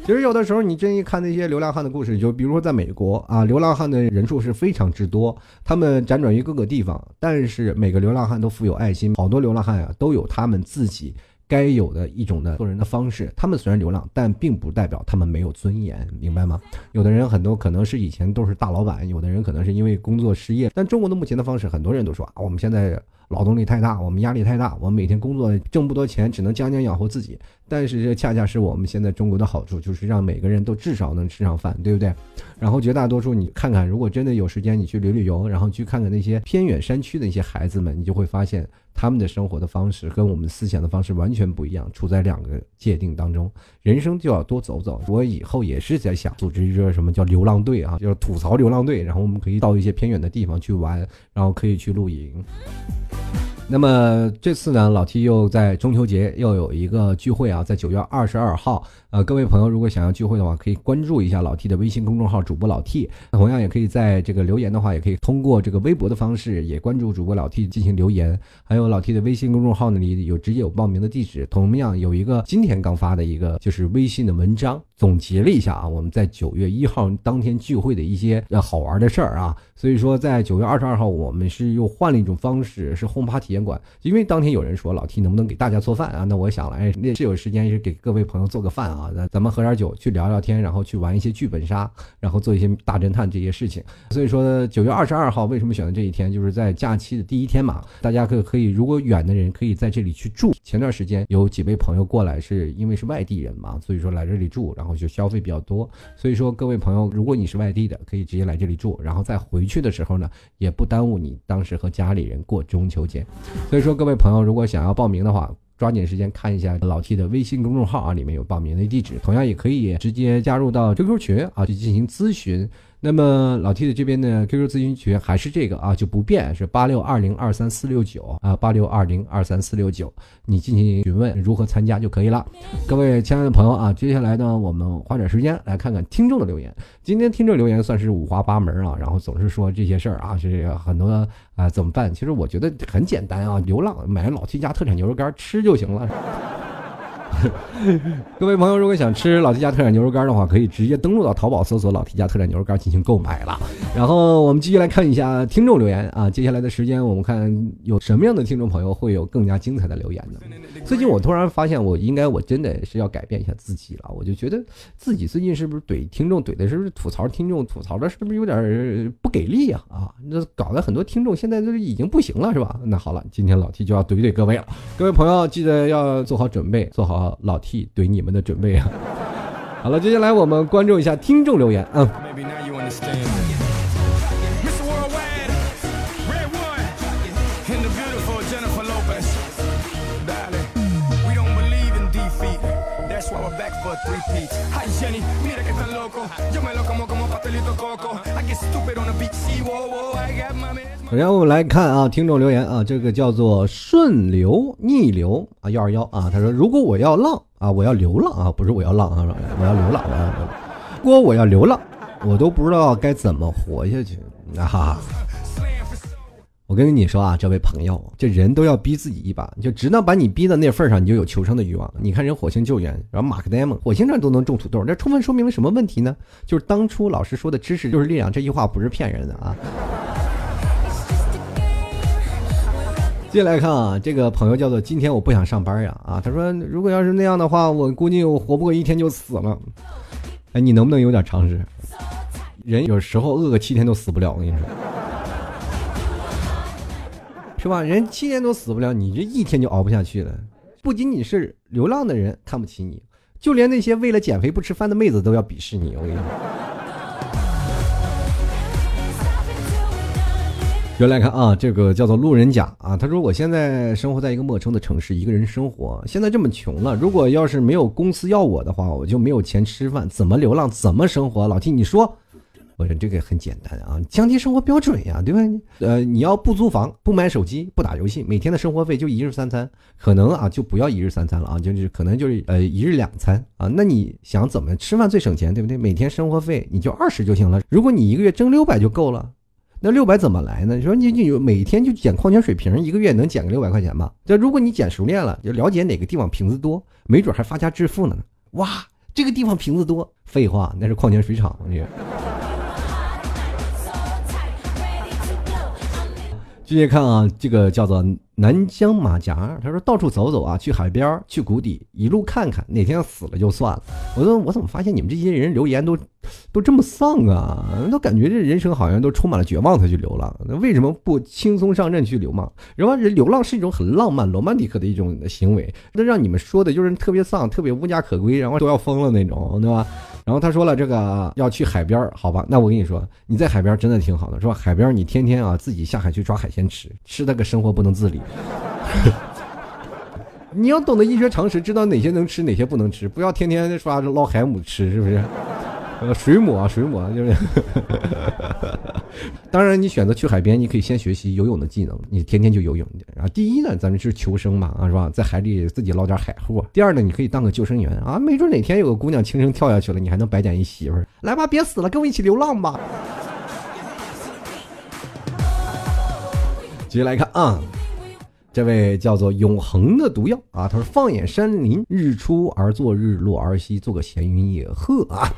其实有的时候，你真一看那些流浪汉的故事，就比如说在美国啊，流浪汉的人数是非常之多，他们辗转于各个地方，但是每个流浪汉都富有爱心，好多流浪汉啊都有他们自己该有的一种的做人的方式。他们虽然流浪，但并不代表他们没有尊严，明白吗？有的人很多可能是以前都是大老板，有的人可能是因为工作失业，但中国的目前的方式，很多人都说啊，我们现在。劳动力太大，我们压力太大，我们每天工作挣不多钱，只能将将养活自己。但是这恰恰是我们现在中国的好处，就是让每个人都至少能吃上饭，对不对？然后绝大多数你看看，如果真的有时间，你去旅旅游，然后去看看那些偏远山区的一些孩子们，你就会发现他们的生活的方式跟我们思想的方式完全不一样，处在两个界定当中。人生就要多走走。我以后也是在想组织一个什么叫流浪队啊，就是吐槽流浪队，然后我们可以到一些偏远的地方去玩，然后可以去露营。那么这次呢，老 T 又在中秋节又有一个聚会啊，在九月二十二号。呃，各位朋友，如果想要聚会的话，可以关注一下老 T 的微信公众号主播老 T。同样也可以在这个留言的话，也可以通过这个微博的方式也关注主播老 T 进行留言。还有老 T 的微信公众号那里有直接有报名的地址。同样有一个今天刚发的一个就是微信的文章，总结了一下啊，我们在九月一号当天聚会的一些好玩的事儿啊。所以说，在九月二十二号，我们是又换了一种方式，是轰趴体验馆。因为当天有人说老 T 能不能给大家做饭啊？那我想了，哎，那是有时间是给各位朋友做个饭啊。那咱们喝点酒，去聊聊天，然后去玩一些剧本杀，然后做一些大侦探这些事情。所以说，九月二十二号为什么选择这一天？就是在假期的第一天嘛，大家可可以，如果远的人可以在这里去住。前段时间有几位朋友过来，是因为是外地人嘛，所以说来这里住，然然后就消费比较多。所以说，各位朋友，如果你是外地的，可以直接来这里住，然后再回去的时候呢，也不耽误你当时和家里人过中秋节。所以说，各位朋友，如果想要报名的话，抓紧时间看一下老 T 的微信公众号啊，里面有报名的地址，同样也可以直接加入到 QQ 群啊，去进行咨询。那么老 T 的这边呢 QQ 咨询群还是这个啊，就不变，是八六二零二三四六九啊，八六二零二三四六九，你进行询问如何参加就可以了。各位亲爱的朋友啊，接下来呢，我们花点时间来看看听众的留言。今天听众留言算是五花八门啊，然后总是说这些事儿啊，是很多啊，怎么办？其实我觉得很简单啊，流浪买老 T 家特产牛肉干吃就行了。(laughs) 各位朋友，如果想吃老 T 家特产牛肉干的话，可以直接登录到淘宝搜索“老 T 家特产牛肉干”进行购买了。然后我们继续来看一下听众留言啊，接下来的时间我们看有什么样的听众朋友会有更加精彩的留言呢？最近我突然发现，我应该我真的是要改变一下自己了。我就觉得自己最近是不是怼听众怼的是不是吐槽听众吐槽的是不是有点不给力啊？啊，那搞得很多听众现在都已经不行了，是吧？那好了，今天老 T 就要怼怼各位了。各位朋友记得要做好准备，做好。老 T 怼你们的准备啊！(laughs) 好了，接下来我们关注一下听众留言啊。首先我们来看啊，听众留言啊，这个叫做顺流逆流啊，幺二幺啊，他说如果我要浪啊，我要流浪啊，不是我要浪啊，我要流浪啊，如果我要流浪，我都不知道该怎么活下去啊哈。我跟你说啊，这位朋友，这人都要逼自己一把，就直到把你逼到那份上，你就有求生的欲望。你看人火星救援，然后马克戴蒙，火星上都能种土豆，这充分说明了什么问题呢？就是当初老师说的“知识就是力量”这句话不是骗人的啊。接下来看啊，这个朋友叫做今天我不想上班呀啊，他说如果要是那样的话，我估计我活不过一天就死了。哎，你能不能有点常识？人有时候饿个七天都死不了，我跟你说。是吧？人七年都死不了，你这一天就熬不下去了。不仅仅是流浪的人看不起你，就连那些为了减肥不吃饭的妹子都要鄙视你。我跟你说。原来看啊，这个叫做路人甲啊，他说我现在生活在一个陌生的城市，一个人生活。现在这么穷了，如果要是没有公司要我的话，我就没有钱吃饭，怎么流浪，怎么生活？老弟，你说。我说这个很简单啊，降低生活标准呀，对吧？呃，你要不租房，不买手机，不打游戏，每天的生活费就一日三餐，可能啊就不要一日三餐了啊，就是可能就是呃一日两餐啊。那你想怎么吃饭最省钱，对不对？每天生活费你就二十就行了。如果你一个月挣六百就够了，那六百怎么来呢？你说你你每天就捡矿泉水瓶，一个月能捡个六百块钱吧？这如果你捡熟练了，就了解哪个地方瓶子多，没准还发家致富呢。哇，这个地方瓶子多，废话，那是矿泉水厂，你。继续看啊，这个叫做南疆马甲，他说到处走走啊，去海边，去谷底，一路看看，哪天死了就算了。我说我怎么发现你们这些人留言都都这么丧啊？都感觉这人生好像都充满了绝望才去流浪，那为什么不轻松上阵去流浪？然后流浪是一种很浪漫、罗曼蒂克的一种行为，那让你们说的就是特别丧、特别无家可归，然后都要疯了那种，对吧？然后他说了，这个要去海边好吧？那我跟你说，你在海边真的挺好的，是吧？海边你天天啊自己下海去抓海鲜吃，吃那个生活不能自理。(laughs) 你要懂得医学常识，知道哪些能吃，哪些不能吃，不要天天说捞海母吃，是不是？呃，水母啊，水母啊，就是。(laughs) 当然，你选择去海边，你可以先学习游泳的技能，你天天就游泳。然后，第一呢，咱们是求生嘛，啊，是吧？在海里自己捞点海货。第二呢，你可以当个救生员啊，没准哪天有个姑娘轻生跳下去了，你还能白捡一媳妇儿。来吧，别死了，跟我一起流浪吧。继续来看啊，这位叫做永恒的毒药啊，他说：“放眼山林，日出而作，日落而息，做个闲云野鹤啊。”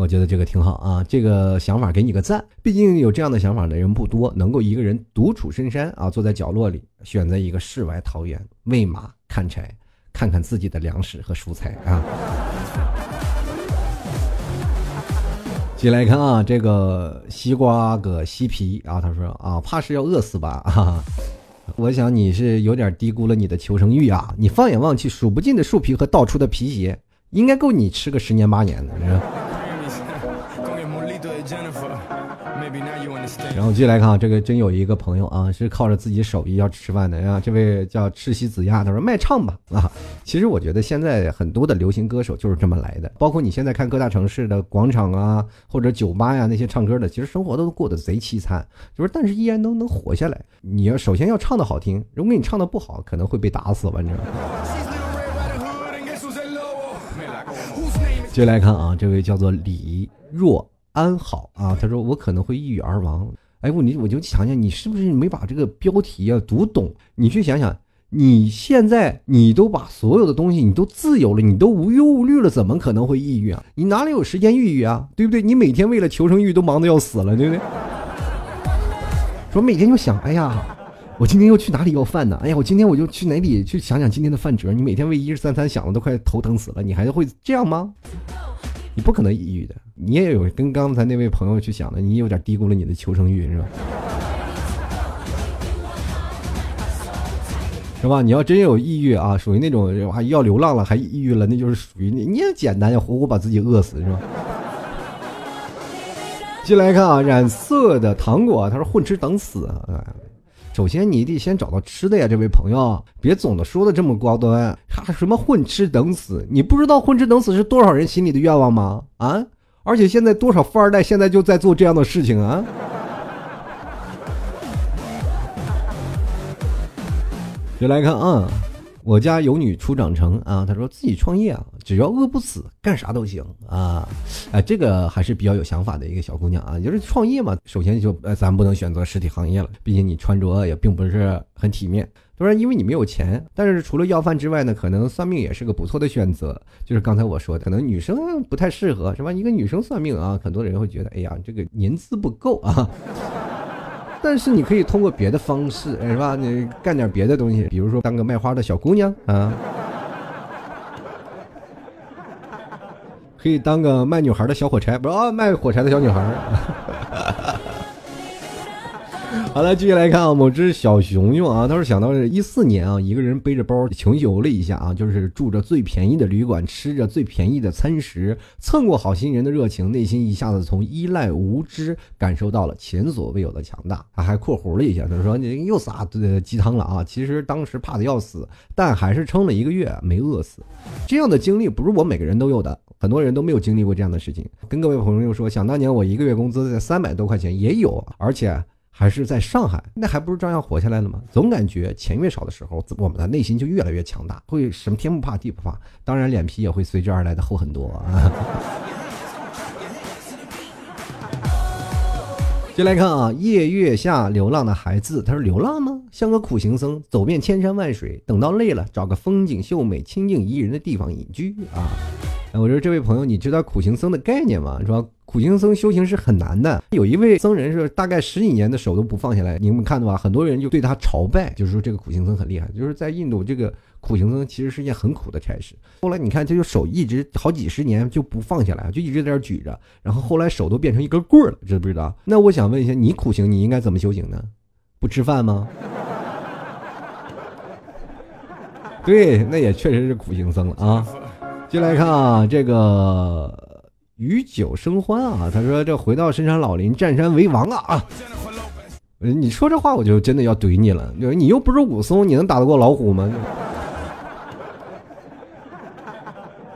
我觉得这个挺好啊，这个想法给你个赞。毕竟有这样的想法的人不多，能够一个人独处深山啊，坐在角落里，选择一个世外桃源，喂马看柴，看看自己的粮食和蔬菜啊。继续来看啊，这个西瓜个西皮啊，他说啊，怕是要饿死吧？啊，我想你是有点低估了你的求生欲啊。你放眼望去，数不尽的树皮和倒出的皮鞋，应该够你吃个十年八年的。然后继续来看啊，这个真有一个朋友啊，是靠着自己手艺要吃饭的啊。这位叫赤西子亚，他说卖唱吧啊。其实我觉得现在很多的流行歌手就是这么来的，包括你现在看各大城市的广场啊，或者酒吧呀那些唱歌的，其实生活都过得贼凄惨，就是但是依然都能活下来。你要首先要唱的好听，如果你唱的不好，可能会被打死吧，你知道吗？接下来看啊，这位叫做李若。安好啊，他说我可能会抑郁而亡。哎，我你我就想想，你是不是没把这个标题啊读懂？你去想想，你现在你都把所有的东西你都自由了，你都无忧无虑了，怎么可能会抑郁啊？你哪里有时间抑郁啊？对不对？你每天为了求生欲都忙得要死了，对不对？说每天就想，哎呀，我今天又去哪里要饭呢？哎呀，我今天我就去哪里去想想今天的饭辙？你每天为一日三餐想的都快头疼死了，你还会这样吗？不可能抑郁的，你也有跟刚才那位朋友去想的，你有点低估了你的求生欲，是吧？是吧？你要真有抑郁啊，属于那种还要流浪了还抑郁了，那就是属于你，你也简单要，活活把自己饿死，是吧？进来看啊，染色的糖果，他说混吃等死啊。首先，你得先找到吃的呀，这位朋友，别总的说的这么高端，还什么混吃等死？你不知道混吃等死是多少人心里的愿望吗？啊！而且现在多少富二代现在就在做这样的事情啊！(laughs) 就来看啊。我家有女初长成啊，她说自己创业啊，只要饿不死，干啥都行啊！哎，这个还是比较有想法的一个小姑娘啊，就是创业嘛，首先就呃，咱不能选择实体行业了，毕竟你穿着也并不是很体面。当然，因为你没有钱，但是除了要饭之外呢，可能算命也是个不错的选择。就是刚才我说的，可能女生不太适合，是吧？一个女生算命啊，很多人会觉得，哎呀，这个年资不够啊。但是你可以通过别的方式，是吧？你干点别的东西，比如说当个卖花的小姑娘啊，可以当个卖女孩的小火柴，不是啊卖火柴的小女孩。(laughs) 好了，继续来看啊，某只小熊熊啊，他说想到是一四年啊，一个人背着包穷游了一下啊，就是住着最便宜的旅馆，吃着最便宜的餐食，蹭过好心人的热情，内心一下子从依赖无知感受到了前所未有的强大。他还括弧了一下，他说你又撒鸡汤了啊，其实当时怕的要死，但还是撑了一个月没饿死。这样的经历不是我每个人都有的，很多人都没有经历过这样的事情。跟各位朋友说，想当年我一个月工资在三百多块钱也有，而且。还是在上海，那还不是照样活下来了吗？总感觉钱越少的时候，我们的内心就越来越强大，会什么天不怕地不怕，当然脸皮也会随之而来的厚很多。(laughs) 就来看啊，夜月下流浪的孩子，他说流浪吗？像个苦行僧，走遍千山万水，等到累了，找个风景秀美、清静宜人的地方隐居啊。我说这位朋友，你知道苦行僧的概念吗？是吧？苦行僧修行是很难的。有一位僧人是大概十几年的手都不放下来，你们看到吧？很多人就对他朝拜，就是说这个苦行僧很厉害。就是在印度，这个苦行僧其实是一件很苦的差事。后来你看，他就手一直好几十年就不放下来，就一直在这举着，然后后来手都变成一根棍儿了，知不知道？那我想问一下，你苦行你应该怎么修行呢？不吃饭吗？(laughs) 对，那也确实是苦行僧了啊。进来看啊，这个与酒生欢啊，他说这回到深山老林，占山为王啊啊！你说这话我就真的要怼你了，你又不是武松，你能打得过老虎吗？(laughs)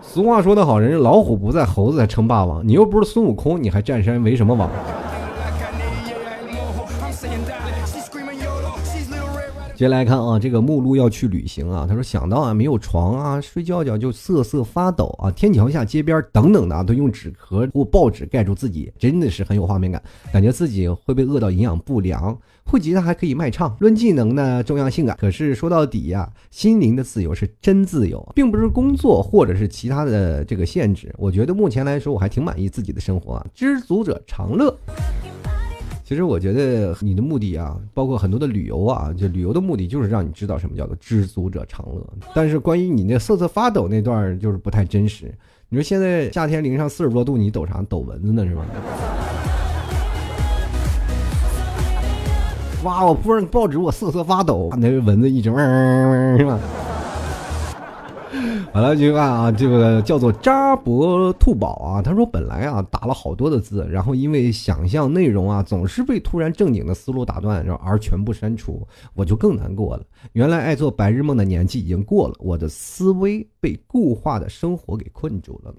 俗话说得好，人老虎不在，猴子才称霸王。你又不是孙悟空，你还占山为什么王？接下来看啊，这个目录要去旅行啊。他说想到啊，没有床啊，睡觉觉就瑟瑟发抖啊。天桥下、街边等等的啊都用纸壳或报纸盖住自己，真的是很有画面感，感觉自己会被饿到营养不良。会吉他还可以卖唱，论技能呢重要性感。可是说到底呀，心灵的自由是真自由，并不是工作或者是其他的这个限制。我觉得目前来说，我还挺满意自己的生活啊。知足者常乐。其实我觉得你的目的啊，包括很多的旅游啊，就旅游的目的就是让你知道什么叫做知足者常乐。但是关于你那瑟瑟发抖那段，就是不太真实。你说现在夏天零上四十多度，你抖啥？抖蚊子呢是吧？哇！我铺上报纸，我瑟瑟发抖，那蚊子一直嗡嗡是吧？好了，继续看啊，这个叫做扎博兔宝啊，他说本来啊打了好多的字，然后因为想象内容啊总是被突然正经的思路打断，然后而全部删除，我就更难过了。原来爱做白日梦的年纪已经过了，我的思维被固化的生活给困住了，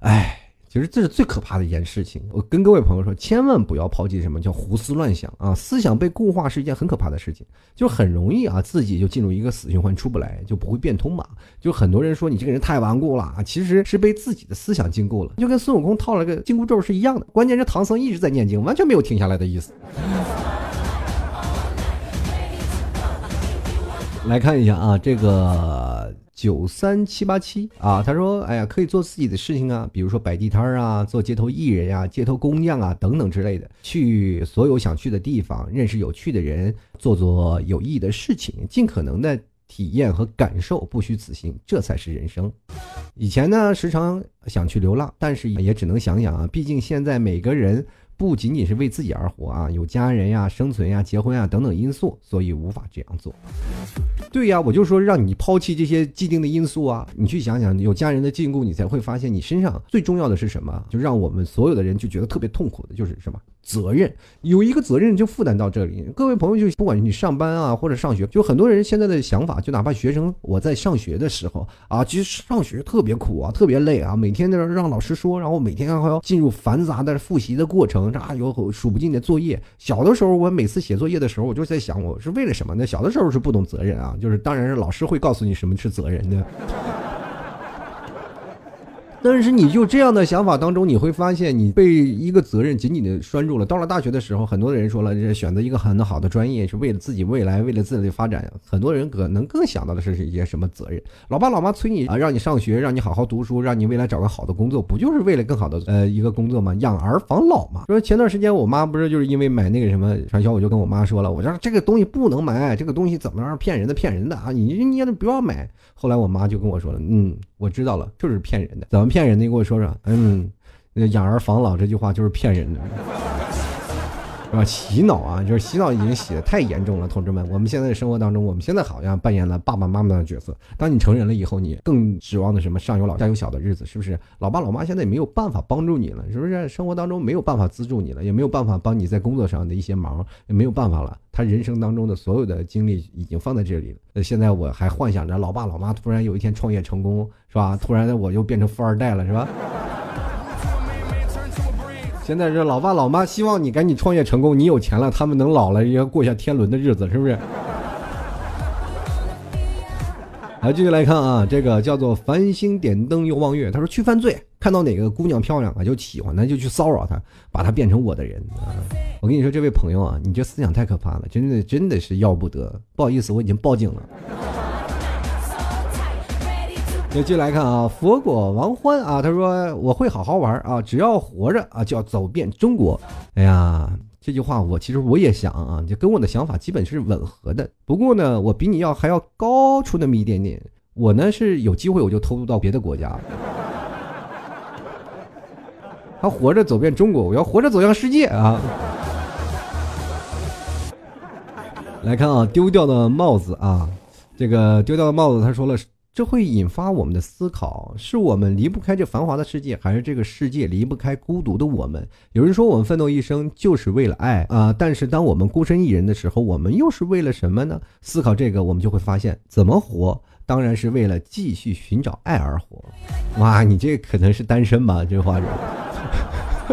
唉。其实这是最可怕的一件事情。我跟各位朋友说，千万不要抛弃什么叫胡思乱想啊！思想被固化是一件很可怕的事情，就很容易啊，自己就进入一个死循环，出不来，就不会变通嘛。就很多人说你这个人太顽固了啊，其实是被自己的思想禁锢了，就跟孙悟空套了个紧箍咒是一样的。关键是唐僧一直在念经，完全没有停下来的意思。来看一下啊，这个。九三七八七啊，他说：“哎呀，可以做自己的事情啊，比如说摆地摊啊，做街头艺人呀、街头工匠啊等等之类的，去所有想去的地方，认识有趣的人，做做有意义的事情，尽可能的体验和感受，不虚此行，这才是人生。以前呢，时常想去流浪，但是也只能想想啊，毕竟现在每个人。”不仅仅是为自己而活啊，有家人呀、生存呀、结婚啊等等因素，所以无法这样做。对呀，我就说让你抛弃这些既定的因素啊，你去想想，有家人的禁锢，你才会发现你身上最重要的是什么？就让我们所有的人就觉得特别痛苦的就是什么？责任有一个责任就负担到这里，各位朋友就不管你上班啊或者上学，就很多人现在的想法，就哪怕学生我在上学的时候啊，其实上学特别苦啊，特别累啊，每天都要让老师说，然后每天还要进入繁杂的复习的过程，这啊有数不尽的作业。小的时候我每次写作业的时候，我就在想，我是为了什么呢？小的时候是不懂责任啊，就是当然是老师会告诉你什么是责任的。但是你就这样的想法当中，你会发现你被一个责任紧紧的拴住了。到了大学的时候，很多人说了，这选择一个很好的专业是为了自己未来，为了自己的发展。很多人可能更想到的是一些什么责任？老爸老妈催你啊，让你上学，让你好好读书，让你未来找个好的工作，不就是为了更好的呃一个工作吗？养儿防老嘛。说前段时间我妈不是就是因为买那个什么传销，我就跟我妈说了，我说这个东西不能买，这个东西怎么样骗人的骗人的啊，你你也不要买。后来我妈就跟我说了，嗯，我知道了，就是骗人的，怎么 (laughs) 骗人的？你给我说说。嗯，养儿防老这句话就是骗人的。是吧？洗脑啊，就是洗脑已经洗的太严重了，同志们。我们现在的生活当中，我们现在好像扮演了爸爸妈妈的角色。当你成人了以后，你更指望的什么？上有老下有小的日子，是不是？老爸老妈现在也没有办法帮助你了，是不是？生活当中没有办法资助你了，也没有办法帮你在工作上的一些忙，也没有办法了。他人生当中的所有的精力已经放在这里了。现在我还幻想着老爸老妈突然有一天创业成功，是吧？突然的我又变成富二代了，是吧？现在是老爸老妈希望你赶紧创业成功，你有钱了，他们能老了也要过下天伦的日子，是不是？来继续来看啊，这个叫做繁星点灯又望月，他说去犯罪，看到哪个姑娘漂亮啊就喜欢她，就去骚扰她，把她变成我的人啊！我跟你说，这位朋友啊，你这思想太可怕了，真的真的是要不得。不好意思，我已经报警了。那继续来看啊，佛果王欢啊，他说我会好好玩啊，只要活着啊，就要走遍中国。哎呀，这句话我其实我也想啊，就跟我的想法基本是吻合的。不过呢，我比你要还要高出那么一点点。我呢是有机会我就偷渡到别的国家，他活着走遍中国，我要活着走向世界啊！来看啊，丢掉的帽子啊，这个丢掉的帽子，他说了，这会引发我们的思考：是我们离不开这繁华的世界，还是这个世界离不开孤独的我们？有人说我们奋斗一生就是为了爱啊，但是当我们孤身一人的时候，我们又是为了什么呢？思考这个，我们就会发现，怎么活？当然是为了继续寻找爱而活，哇，你这可能是单身吧？这话是，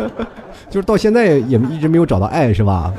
(laughs) 就是到现在也一直没有找到爱，是吧？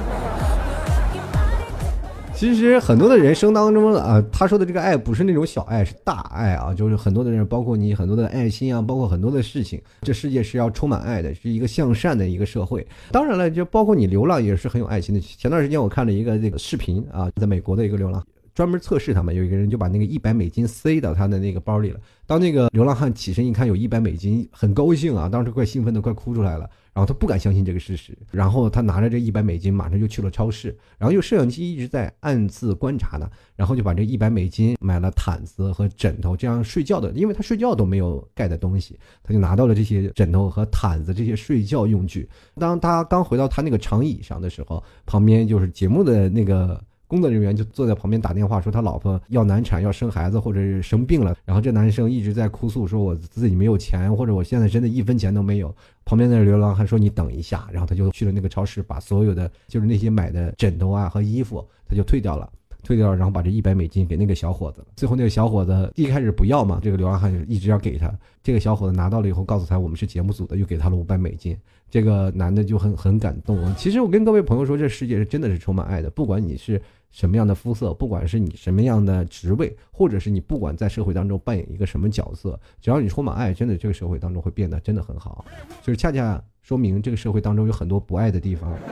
其实很多的人生当中啊，他说的这个爱不是那种小爱，是大爱啊，就是很多的人，包括你很多的爱心啊，包括很多的事情，这世界是要充满爱的，是一个向善的一个社会。当然了，就包括你流浪也是很有爱心的。前段时间我看了一个这个视频啊，在美国的一个流浪。专门测试他们，有一个人就把那个一百美金塞到他的那个包里了。当那个流浪汉起身一看有一百美金，很高兴啊，当时快兴奋的快哭出来了。然后他不敢相信这个事实，然后他拿着这一百美金，马上就去了超市，然后用摄像机一直在暗自观察呢。然后就把这一百美金买了毯子和枕头，这样睡觉的，因为他睡觉都没有盖的东西，他就拿到了这些枕头和毯子这些睡觉用具。当他刚回到他那个长椅上的时候，旁边就是节目的那个。工作人员就坐在旁边打电话说他老婆要难产要生孩子或者是生病了，然后这男生一直在哭诉说我自己没有钱或者我现在真的一分钱都没有。旁边的流浪汉说你等一下，然后他就去了那个超市，把所有的就是那些买的枕头啊和衣服他就退掉了，退掉了，然后把这一百美金给那个小伙子了。最后那个小伙子一开始不要嘛，这个流浪汉一直要给他。这个小伙子拿到了以后，告诉他我们是节目组的，又给他了五百美金。这个男的就很很感动。其实我跟各位朋友说，这世界是真的是充满爱的，不管你是。什么样的肤色，不管是你什么样的职位，或者是你不管在社会当中扮演一个什么角色，只要你充满爱，真的这个社会当中会变得真的很好。就是恰恰说明这个社会当中有很多不爱的地方。(laughs)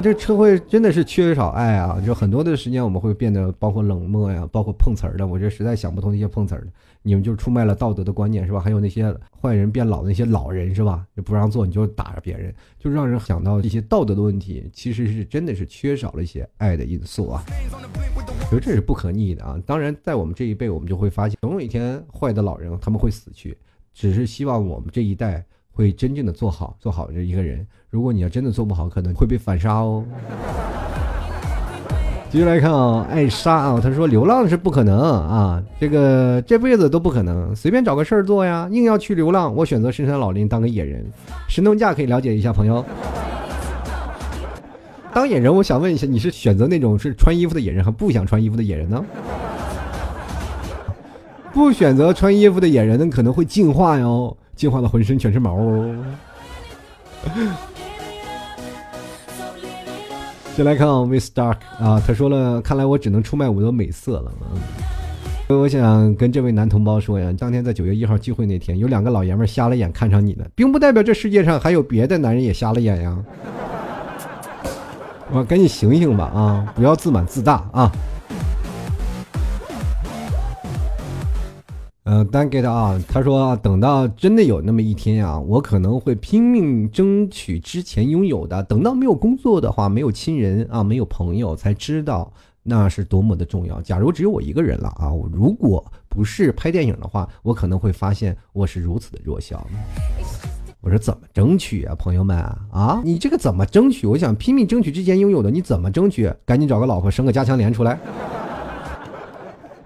这社会真的是缺少爱啊！就很多的时间我们会变得包括冷漠呀，包括碰瓷儿的。我这实在想不通那些碰瓷儿的。你们就出卖了道德的观念是吧？还有那些坏人变老的那些老人是吧？就不让做你就打着别人，就让人想到一些道德的问题。其实是真的是缺少了一些爱的因素啊。我觉得这是不可逆的啊。当然，在我们这一辈，我们就会发现，总有一天坏的老人他们会死去。只是希望我们这一代会真正的做好做好这一个人。如果你要真的做不好，可能会被反杀哦。继续来看啊，艾莎啊，他说流浪是不可能啊，这个这辈子都不可能，随便找个事儿做呀，硬要去流浪，我选择深山老林当个野人。神农架可以了解一下朋友。当野人，我想问一下，你是选择那种是穿衣服的野人，还不想穿衣服的野人呢？不选择穿衣服的野人，那可能会进化哟，进化的浑身全是毛哦。先来看 w i s Dark 啊，他说了，看来我只能出卖我的美色了。我想跟这位男同胞说呀，当天在九月一号聚会那天，有两个老爷们瞎了眼看上你了，并不代表这世界上还有别的男人也瞎了眼呀。我赶紧醒醒吧啊，不要自满自大啊。嗯，单给他啊，他说等到真的有那么一天啊，我可能会拼命争取之前拥有的。等到没有工作的话，没有亲人啊，没有朋友，才知道那是多么的重要。假如只有我一个人了啊，如果不是拍电影的话，我可能会发现我是如此的弱小。我说怎么争取啊，朋友们啊，你这个怎么争取？我想拼命争取之前拥有的，你怎么争取？赶紧找个老婆，生个加强连出来。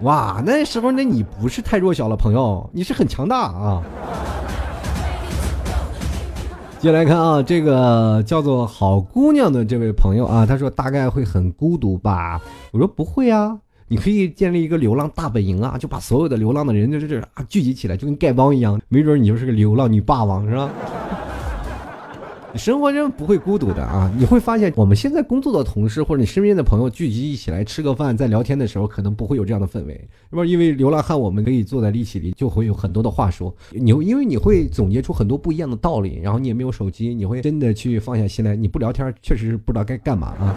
哇，那时候那你不是太弱小了，朋友，你是很强大啊！接下来看啊，这个叫做好姑娘的这位朋友啊，他说大概会很孤独吧？我说不会啊，你可以建立一个流浪大本营啊，就把所有的流浪的人就是这啊聚集起来，就跟丐帮一样，没准你就是个流浪女霸王，是吧？生活中不会孤独的啊！你会发现，我们现在工作的同事或者你身边的朋友聚集一起来吃个饭，在聊天的时候，可能不会有这样的氛围。那么，因为流浪汉，我们可以坐在一起里，就会有很多的话说。你因为你会总结出很多不一样的道理，然后你也没有手机，你会真的去放下心来。你不聊天，确实是不知道该干嘛啊。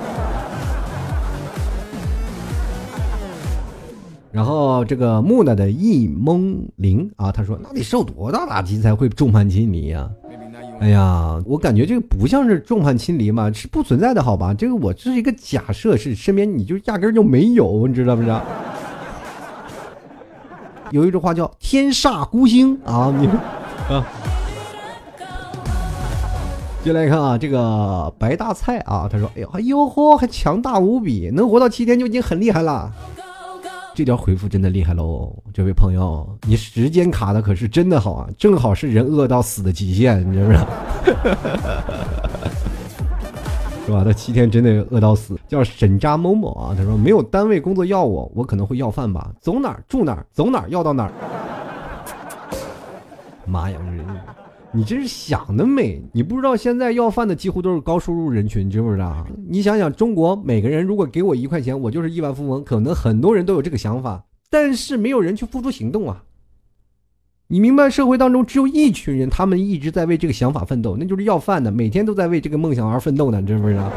然后这个木讷的易蒙灵啊，他说那得受多大打击才会众叛亲离呀？哎呀，我感觉这个不像是众叛亲离嘛，是不存在的好吧？这个我这是一个假设，是身边你就压根就没有，你知道不知道？(laughs) 有一句话叫天煞孤星啊，你啊。接来看啊，这个白大菜啊，他说：“哎呦，哎呦嚯，还强大无比，能活到七天就已经很厉害了。”这条回复真的厉害喽，这位朋友，你时间卡的可是真的好啊，正好是人饿到死的极限，你知不知道？(laughs) 是吧？他七天真的饿到死。叫沈家某某啊，他说没有单位工作要我，我可能会要饭吧，走哪儿住哪儿，走哪儿要到哪儿。妈呀！人你这是想得美！你不知道现在要饭的几乎都是高收入人群，知不知道？你想想，中国每个人如果给我一块钱，我就是亿万富翁。可能很多人都有这个想法，但是没有人去付出行动啊！你明白，社会当中只有一群人，他们一直在为这个想法奋斗，那就是要饭的，每天都在为这个梦想而奋斗呢，知不知道？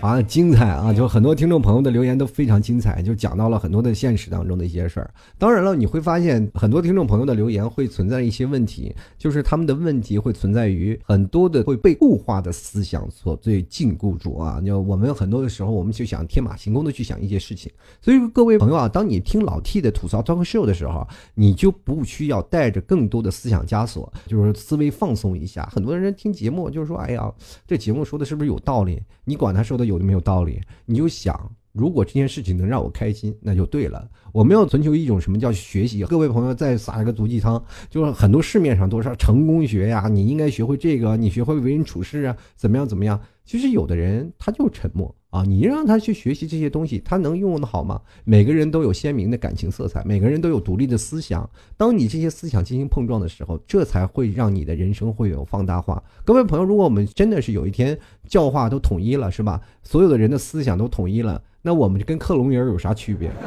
啊，精彩啊！就很多听众朋友的留言都非常精彩，就讲到了很多的现实当中的一些事儿。当然了，你会发现很多听众朋友的留言会存在一些问题，就是他们的问题会存在于很多的会被固化的思想所最禁锢住啊。就我们很多的时候，我们就想天马行空的去想一些事情。所以各位朋友啊，当你听老 T 的吐槽 talk show 的时候，你就不需要带着更多的思想枷锁，就是思维放松一下。很多人听节目就是说，哎呀，这节目说的是不是有道理？你管他说的有的。没有道理，你就想，如果这件事情能让我开心，那就对了。我们要寻求一种什么叫学习？各位朋友再撒一个足鸡汤，就是很多市面上都是成功学呀，你应该学会这个，你学会为人处事啊，怎么样怎么样？其实有的人他就沉默啊，你让他去学习这些东西，他能用的好吗？每个人都有鲜明的感情色彩，每个人都有独立的思想。当你这些思想进行碰撞的时候，这才会让你的人生会有放大化。各位朋友，如果我们真的是有一天教化都统一了，是吧？所有的人的思想都统一了，那我们就跟克隆人有啥区别？(laughs)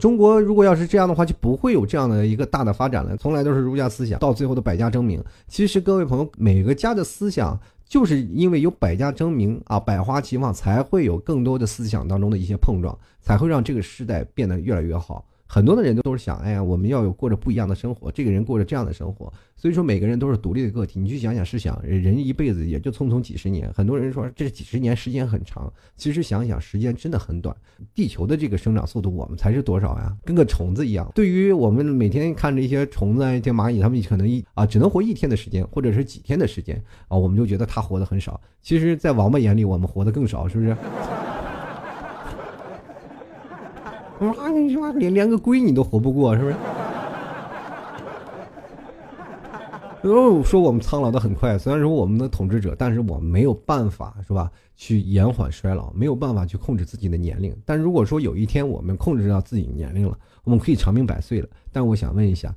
中国如果要是这样的话，就不会有这样的一个大的发展了。从来都是儒家思想，到最后的百家争鸣。其实各位朋友，每个家的思想，就是因为有百家争鸣啊，百花齐放，才会有更多的思想当中的一些碰撞，才会让这个时代变得越来越好。很多的人都都是想，哎呀，我们要有过着不一样的生活。这个人过着这样的生活，所以说每个人都是独立的个体。你去想想，是想人一辈子也就匆匆几十年。很多人说这几十年时间很长，其实想想时间真的很短。地球的这个生长速度，我们才是多少呀？跟个虫子一样。对于我们每天看着一些虫子、一些蚂蚁，他们可能一啊只能活一天的时间，或者是几天的时间啊，我们就觉得它活得很少。其实，在王八眼里，我们活得更少，是不是？我说啊，你说连连个龟你都活不过，是不是？(laughs) 哦，说我们苍老的很快，虽然说我们的统治者，但是我们没有办法，是吧？去延缓衰老，没有办法去控制自己的年龄。但如果说有一天我们控制到自己年龄了，我们可以长命百岁了。但我想问一下，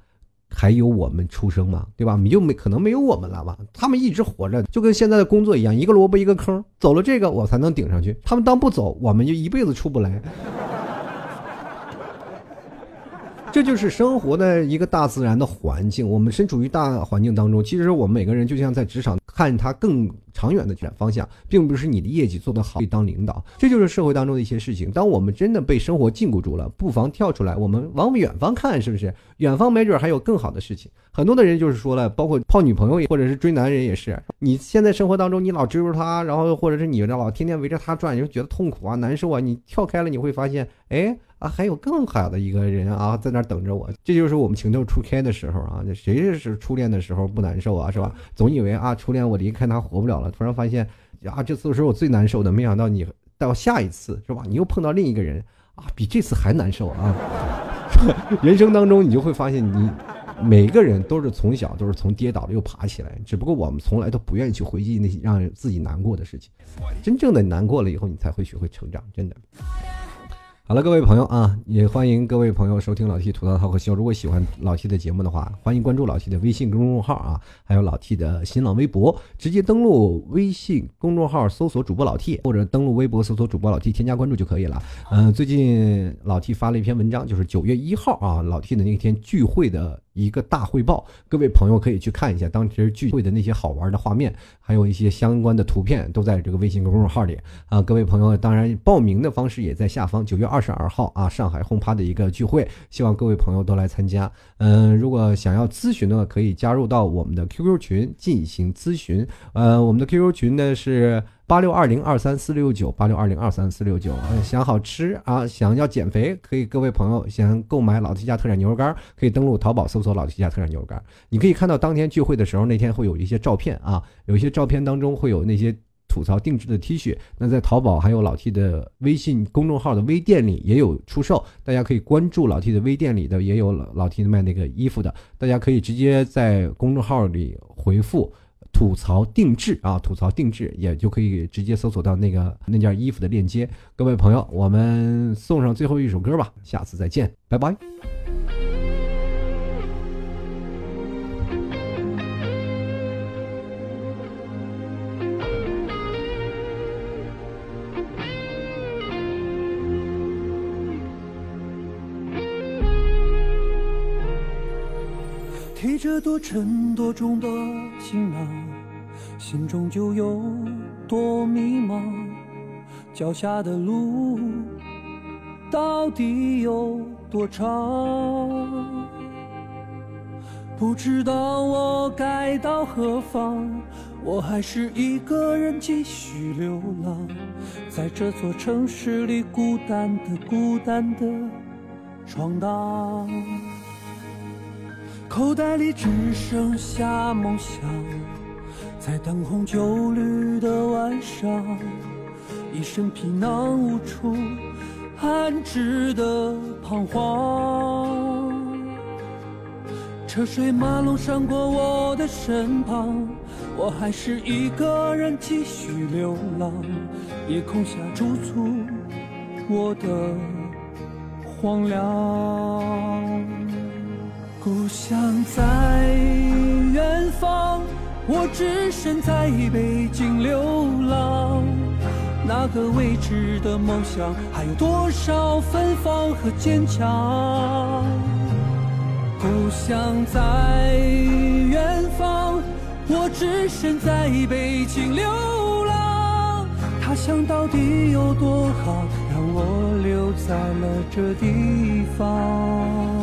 还有我们出生吗？对吧？你就没可能没有我们了吧？他们一直活着，就跟现在的工作一样，一个萝卜一个坑，走了这个我才能顶上去。他们当不走，我们就一辈子出不来。这就是生活的一个大自然的环境。我们身处于大环境当中，其实我们每个人就像在职场看他更长远的展方向，并不是你的业绩做得好可以当领导。这就是社会当中的一些事情。当我们真的被生活禁锢住了，不妨跳出来，我们往远方看，是不是？远方没准还有更好的事情。很多的人就是说了，包括泡女朋友或者是追男人也是。你现在生活当中，你老追着他，然后或者是你老天天围着他转，你就觉得痛苦啊、难受啊。你跳开了，你会发现，哎。啊，还有更好的一个人啊，在那等着我。这就是我们情窦初开的时候啊。那谁是初恋的时候不难受啊？是吧？总以为啊，初恋我离开他活不了了。突然发现，啊，这次是我最难受的。没想到你到下一次是吧？你又碰到另一个人啊，比这次还难受啊。(laughs) 人生当中，你就会发现，你每个人都是从小都是从跌倒了又爬起来。只不过我们从来都不愿意去回忆那些让自己难过的事情。真正的难过了以后，你才会学会成长。真的。好了，各位朋友啊，也欢迎各位朋友收听老 T 吐槽涛和秀。如果喜欢老 T 的节目的话，欢迎关注老 T 的微信公众号啊，还有老 T 的新浪微博，直接登录微信公众号搜索主播老 T，或者登录微博搜索主播老 T，添加关注就可以了。嗯，最近老 T 发了一篇文章，就是九月一号啊，老 T 的那天聚会的一个大汇报，各位朋友可以去看一下当时聚会的那些好玩的画面，还有一些相关的图片都在这个微信公众号里啊。各位朋友，当然报名的方式也在下方。九月二十二号啊，上海轰趴的一个聚会，希望各位朋友都来参加。嗯，如果想要咨询的话，可以加入到我们的 QQ 群进行咨询。呃，我们的 QQ 群呢是。八六二零二三四六九，八六二零二三四六九。想好吃啊，想要减肥，可以各位朋友想购买老 T 家特产牛肉干，可以登录淘宝搜索老 T 家特产牛肉干。你可以看到当天聚会的时候，那天会有一些照片啊，有一些照片当中会有那些吐槽定制的 T 恤。那在淘宝还有老 T 的微信公众号的微店里也有出售，大家可以关注老 T 的微店里的也有老老 T 卖那个衣服的，大家可以直接在公众号里回复。吐槽定制啊，吐槽定制也就可以直接搜索到那个那件衣服的链接。各位朋友，我们送上最后一首歌吧，下次再见，拜拜。多沉多重的行囊。心中就有多迷茫，脚下的路到底有多长？不知道我该到何方，我还是一个人继续流浪，在这座城市里孤单的、孤单的闯荡。口袋里只剩下梦想。在灯红酒绿的晚上，一身皮囊无处安置的彷徨。车水马龙闪过我的身旁，我还是一个人继续流浪。夜空下驻足我的荒凉，故乡在远方。我只身在北京流浪，那个未知的梦想，还有多少芬芳和坚强？故乡在远方，我只身在北京流浪，他乡到底有多好，让我留在了这地方。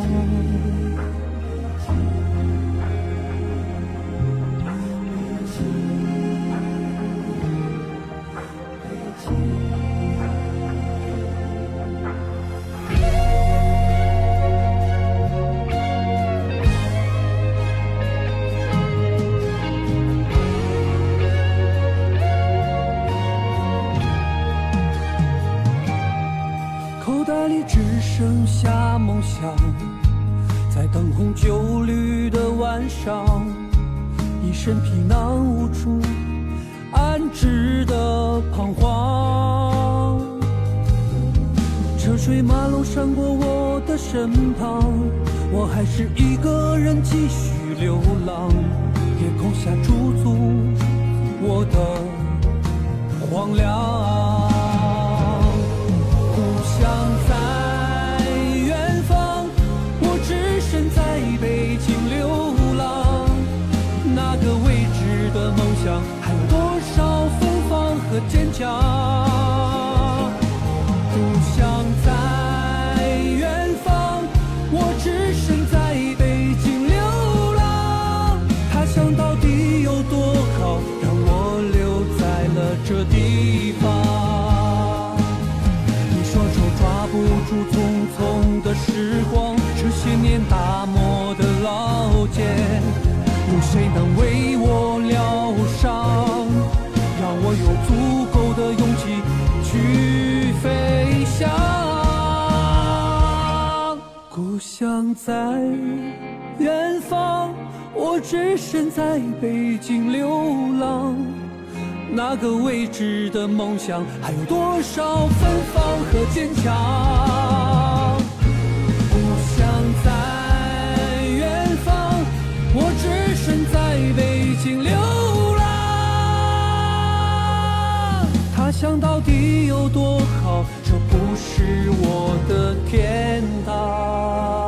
剩下梦想，在灯红酒绿的晚上，一身皮囊无处安置的彷徨。车水马龙闪过我的身旁，我还是一个人继续流浪。夜空下驻足我的荒凉。想在远方，我只身在北京流浪。那个未知的梦想，还有多少芬芳和坚强？故乡在远方，我只身在北京流。想到底有多好？这不是我的天堂。